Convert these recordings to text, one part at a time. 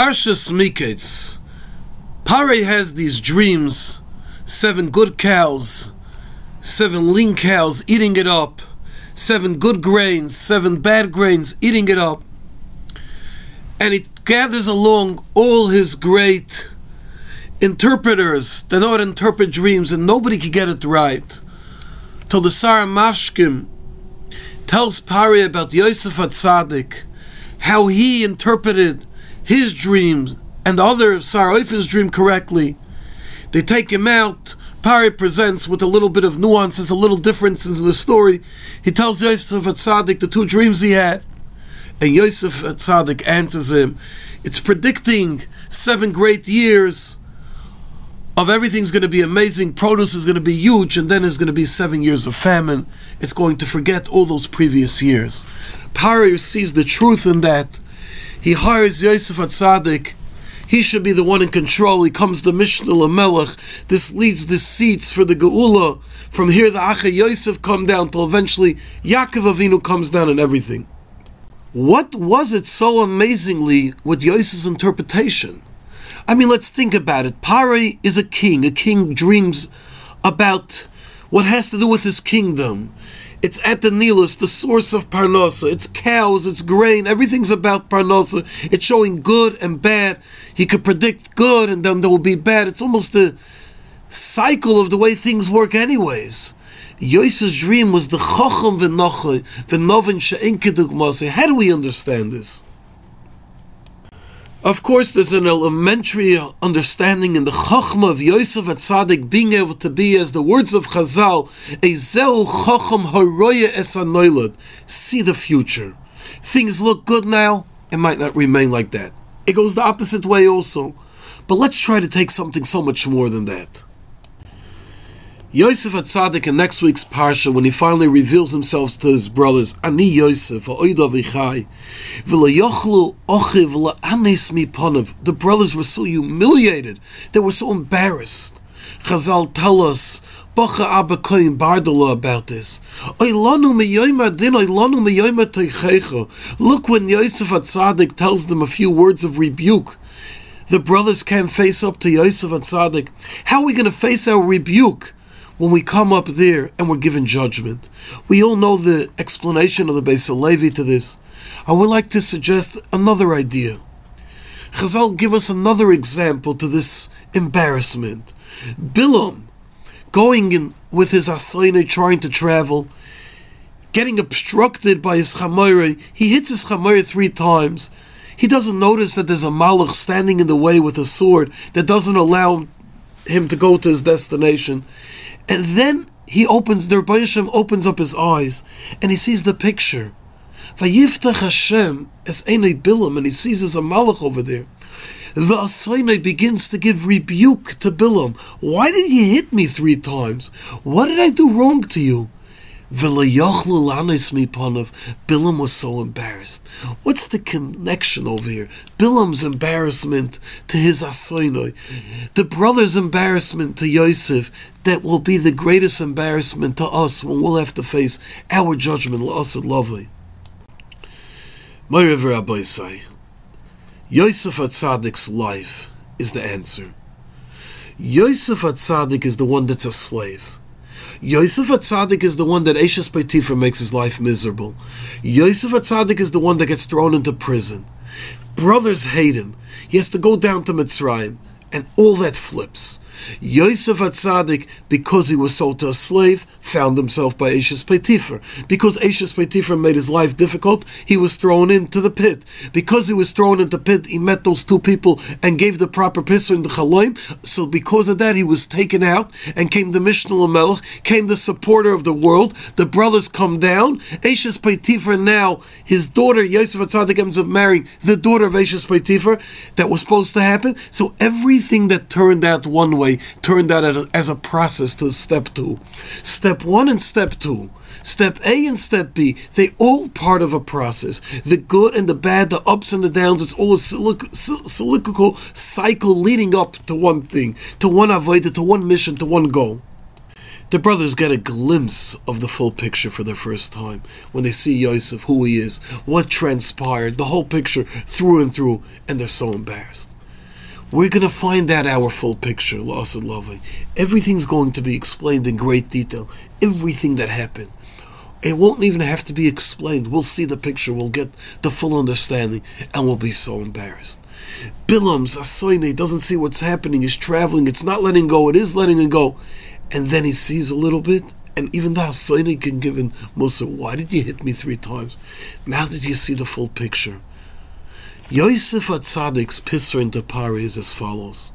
Parshas Miketz. Pare has these dreams, seven good cows, seven lean cows eating it up, seven good grains, seven bad grains eating it up. And he gathers along all his great interpreters that know how to interpret dreams, and nobody can get it right. Till the Sar HaMashkim tells Pari about Yosef Atzadik, how he interpreted his dreams and the other Sarah dream correctly. They take him out. Pari presents with a little bit of nuances, a little differences in the story. He tells Yosef Atzadik the two dreams he had. And Yosef Atzadik answers him. It's predicting seven great years of everything's going to be amazing, produce is going to be huge, and then there's going to be seven years of famine. It's going to forget all those previous years. Pari sees the truth in that. He hires Yosef at Atzadik. He should be the one in control. He comes to Mishneh LaMelech. This leads the seats for the Geula. From here, the Achei Yosef come down till eventually Yaakov Avinu comes down and everything. What was it so amazingly with Yosef's interpretation? I mean, let's think about it. Pare is a king. A king dreams about what has to do with his kingdom. It's at the Nilus, the source of Parnasa. It's cows, it's grain, everything's about Parnasa. It's showing good and bad. He could predict good and then there will be bad. It's almost a cycle of the way things work, anyways. Yosef's dream was the Chacham v'Nochai, v'Novin she'en How do we understand this? Of course, there's an elementary understanding in the Chachma of Yosef Atzadik being able to be, as the words of Chazal, a Zeu Chacham Haroya Esanoilad, see the future. Things look good now, it might not remain like that. It goes the opposite way also. But let's try to take something so much more than that. Yosef Atzadik in next week's parsha, when he finally reveals himself to his brothers, Ani Yosef. The brothers were so humiliated, they were so embarrassed. Chazal tell us, Bacha Abba Koyin Bardala about this. Look when Yosef Atzadik tells them a few words of rebuke. The brothers can't face up to Yosef Atzadik. How are we going to face our rebuke? When we come up there and we're given judgment. We all know the explanation of the Beis HaLevi to this. I would like to suggest another idea. Chazal give us another example to this embarrassment. Bilam, going in with his asayne trying to travel, getting obstructed by his chamayre, he hits his chamayre three times. He doesn't notice that there's a malach standing in the way with a sword that doesn't allow him to go to his destination. And then he opens, the Rebbe opens up his eyes and he sees the picture. Vayiftach Hashem as Einei Bilam, and he sees as a malach over there. The Asainai begins to give rebuke to Bilam. Why did you hit me three times? What did I do wrong to you? Bilam was so embarrassed. What's the connection over here? Bilam's embarrassment to his asoinoi, the brother's embarrassment to Yosef, that will be the greatest embarrassment to us when we'll have to face our judgment. La'asad lovely. My River Abbaisai, Yosef Atzadik's life is the answer. Yosef Atzadik is the one that's a slave. Yosef Atzadik is the one that Ashes Beitifra makes his life miserable. Yosef Atzadik is the one that gets thrown into prison. Brothers hate him. He has to go down to Mitzrayim, and all that flips. Yosef Atzadik, because he was sold to a slave, found himself by Ashes Petifer. Because Ashes Petifer made his life difficult, he was thrown into the pit. Because he was thrown into the pit, he met those two people and gave the proper pisser in the chaloim. So because of that, he was taken out and came the Mishnah Melech, came the supporter of the world. The brothers come down. Ashes Petifer now, his daughter Yosef Atzadik ends up marrying the daughter of Ashes Petifer. That was supposed to happen. So everything that turned out one way turned that as a process to step two. Step one and step two. Step A and step B, they all part of a process. The good and the bad, the ups and the downs, it's all a cyclical cycle leading up to one thing, to one avodah, to one mission, to one goal. The brothers get a glimpse of the full picture for the first time when they see Yosef, who he is, what transpired, the whole picture through and through, and they're so embarrassed. We're going to find out our full picture, loss and loving. Everything's going to be explained in great detail. Everything that happened. It won't even have to be explained. We'll see the picture, we'll get the full understanding, and we'll be so embarrassed. Bilam Zasoine doesn't see what's happening, he's traveling, it's not letting go, it is letting it go. And then he sees a little bit, and even the Hasoine can give him mussar, why did you hit me three times? Now that you see the full picture. Yosef Atzadik's Pisra into Pari is as follows.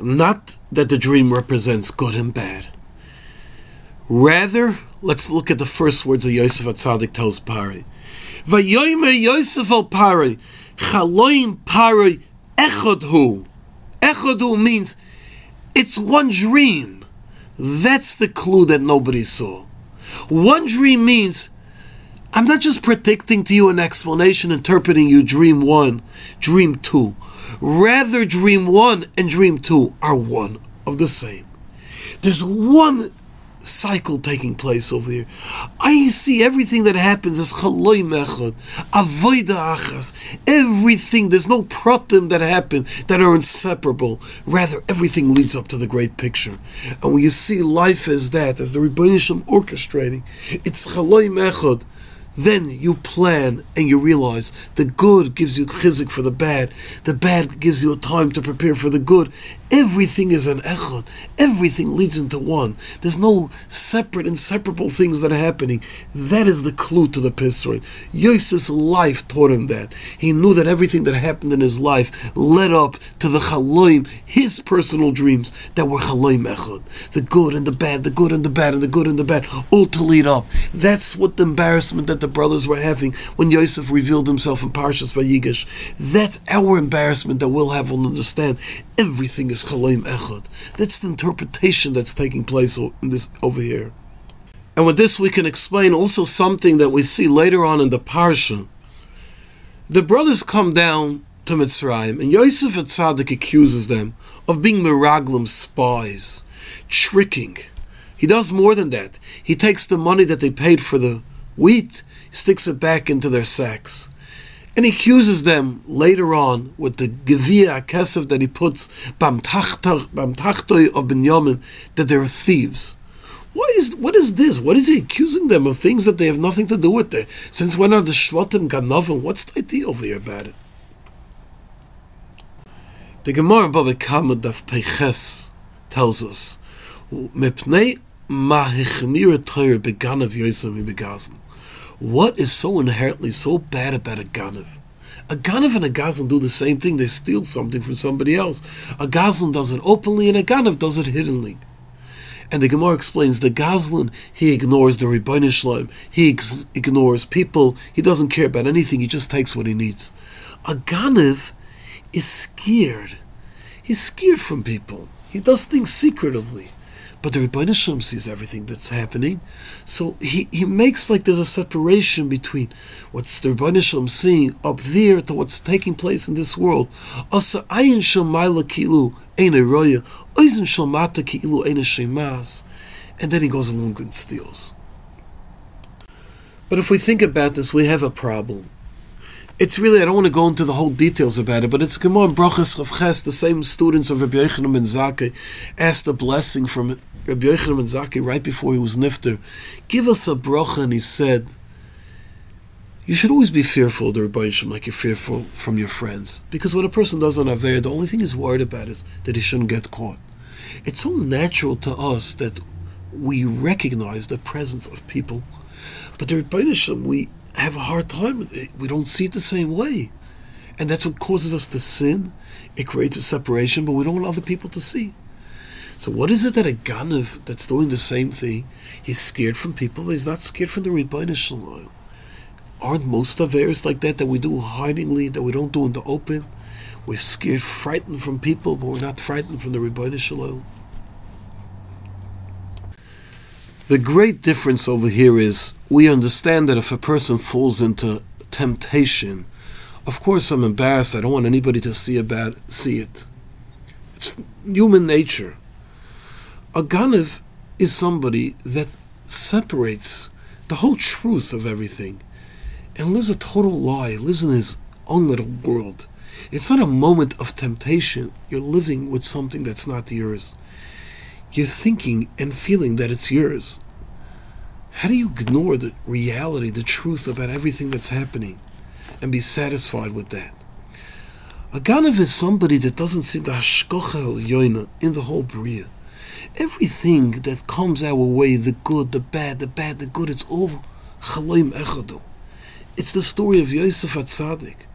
Not that the dream represents good and bad. Rather, let's look at the first words that Yosef Atzadik tells Pari. Vayoyme Yosef al Pari, Chaloim Pari Echad Hu. Echad Hu means it's one dream. That's the clue that nobody saw. One dream means I'm not just predicting to you an explanation, interpreting you dream one, dream two. Rather, dream one and dream two are one of the same. There's one cycle taking place over here. I see everything that happens as chaloim echad, avoida achas, everything. There's no pratim that happen that are inseparable. Rather, everything leads up to the great picture. And when you see life as that, as the Rebbeinu orchestrating, it's chaloim echad. Then you plan and you realize the good gives you chizuk for the bad. The bad gives you a time to prepare for the good. Everything is an echad. Everything leads into one. There's no separate, inseparable things that are happening. That is the clue to the Pisrin. Yosef's life taught him that. He knew that everything that happened in his life led up to the chaloim, his personal dreams that were chaloim echad. The good and the bad, the good and the bad, and the good and the bad, all to lead up. That's what the embarrassment that the brothers were having when Yosef revealed himself in Parshas Vayigash. That's our embarrassment that we'll have to understand. Everything is Chaloim Echad. That's the interpretation that's taking place in this over here. And with this, we can explain also something that we see later on in the Parsha. The brothers come down to Mitzrayim, and Yosef Atzadik accuses them of being Meraglim spies, tricking. He does more than that. He takes the money that they paid for the wheat sticks it back into their sacks. And he accuses them later on with the Gevia Kesef that he puts Bam Tachtoi of Binyamin that they're thieves. What is what is this? What is he accusing them of things that they have nothing to do with there? Since when are the Shvatim Ganovim? What's the idea over here about it? The Gemara in Baba Kama Daf Peches tells us, Mepnei What is so inherently so bad about a ganav? A ganav and a gazlan do the same thing. They steal something from somebody else. A gazlan does it openly, and a ganav does it hiddenly. And the Gemara explains the gazlan he ignores the Ribbono Shel Olam. He ex- ignores people. He doesn't care about anything. He just takes what he needs. A ganav is scared. He's scared from people. He does things secretively. But the Ribbono Shel Olam sees everything that's happening. So he, he makes like there's a separation between what's the Ribbono Shel Olam seeing up there to what's taking place in this world. Shalmaila kilu shemas. And then he goes along and steals. But if we think about this, we have a problem. It's really, I don't want to go into the whole details about it, but it's Gemara Brachas Rav the same students of Rabbi Yochanan ben Zakkai, asked a blessing from Rabbi Yochanan ben Zakkai right before he was nifter. Give us a bracha, and he said, you should always be fearful of the Rabbi like you're fearful from your friends. Because what a person does on Aver, the only thing he's worried about is that he shouldn't get caught. It's so natural to us that we recognize the presence of people. But the Rabbi we have a hard time. We don't see it the same way. And that's what causes us to sin. It creates a separation, but we don't want other people to see. So what is it that a Ganav that's doing the same thing, he's scared from people, but he's not scared from the Ribbono Shel Olam? Aren't most affairs like that that we do hidingly, that we don't do in the open? We're scared, frightened from people, but we're not frightened from the Ribbono Shel Olam. The great difference over here is we understand that if a person falls into temptation, of course I'm embarrassed. I don't want anybody to see about see it. It's human nature. A ganav is somebody that separates the whole truth of everything and lives a total lie, lives in his own little world. It's not a moment of temptation. You're living with something that's not yours. You're thinking and feeling that it's yours. How do you ignore the reality, the truth about everything that's happening and be satisfied with that? A Ganav is somebody that doesn't see the Hashkocha Yoina in the whole Bria. Everything that comes our way, the good, the bad, the bad, the good, it's all Chaloim Echadu. It's the story of Yosef Atzadik.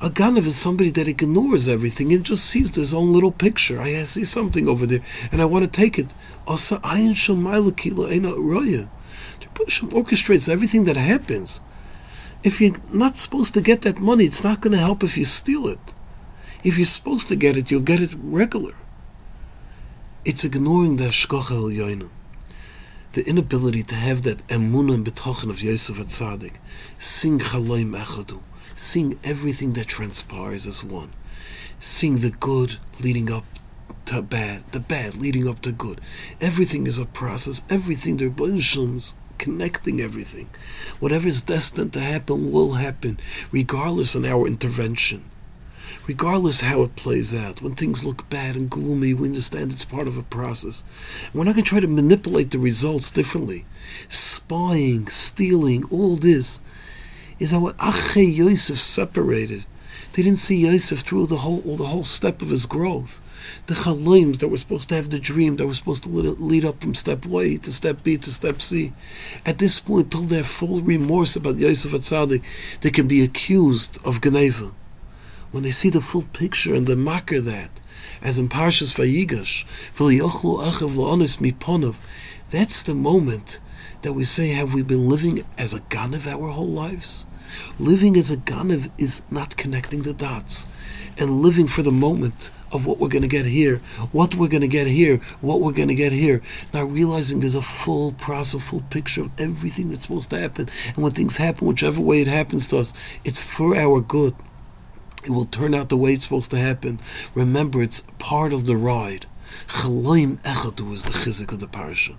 A Ganav is somebody that ignores everything and just sees his own little picture. I see something over there and I want to take it. Asa ayin roya. orchestrates everything that happens. If you're not supposed to get that money, it's not going to help if you steal it. If you're supposed to get it, you'll get it regular. It's ignoring the Hashkocha Elyoinu. The inability to have that emunah and betochen of Yosef Atzadik. Sing chaloim echadu seeing everything that transpires as one, seeing the good leading up to bad, the bad leading up to good. Everything is a process, everything, there are connecting everything. Whatever is destined to happen will happen, regardless of our intervention. Regardless how it plays out, when things look bad and gloomy, we understand it's part of a process. We're not going to try to manipulate the results differently. Spying, stealing, all this is how Ache Yosef separated. They didn't see Yosef through the whole all the whole step of his growth. The chalims that were supposed to have the dream, that were supposed to lead up from step A to step B to step C. At this point, till they have full remorse about Yosef Atzadik, they can be accused of geneivah. When they see the full picture and they marker that, as in Parshas Vayigash, that's the moment that we say, have we been living as a Ganav our whole lives? Living as a Ganav is not connecting the dots and living for the moment of what we're going to get here, what we're going to get here, what we're going to get here. Not realizing there's a full process, full picture of everything that's supposed to happen. And when things happen, whichever way it happens to us, it's for our good. It will turn out the way it's supposed to happen. Remember, it's part of the ride. Chaloim Echadu is the chizuk of the parasha.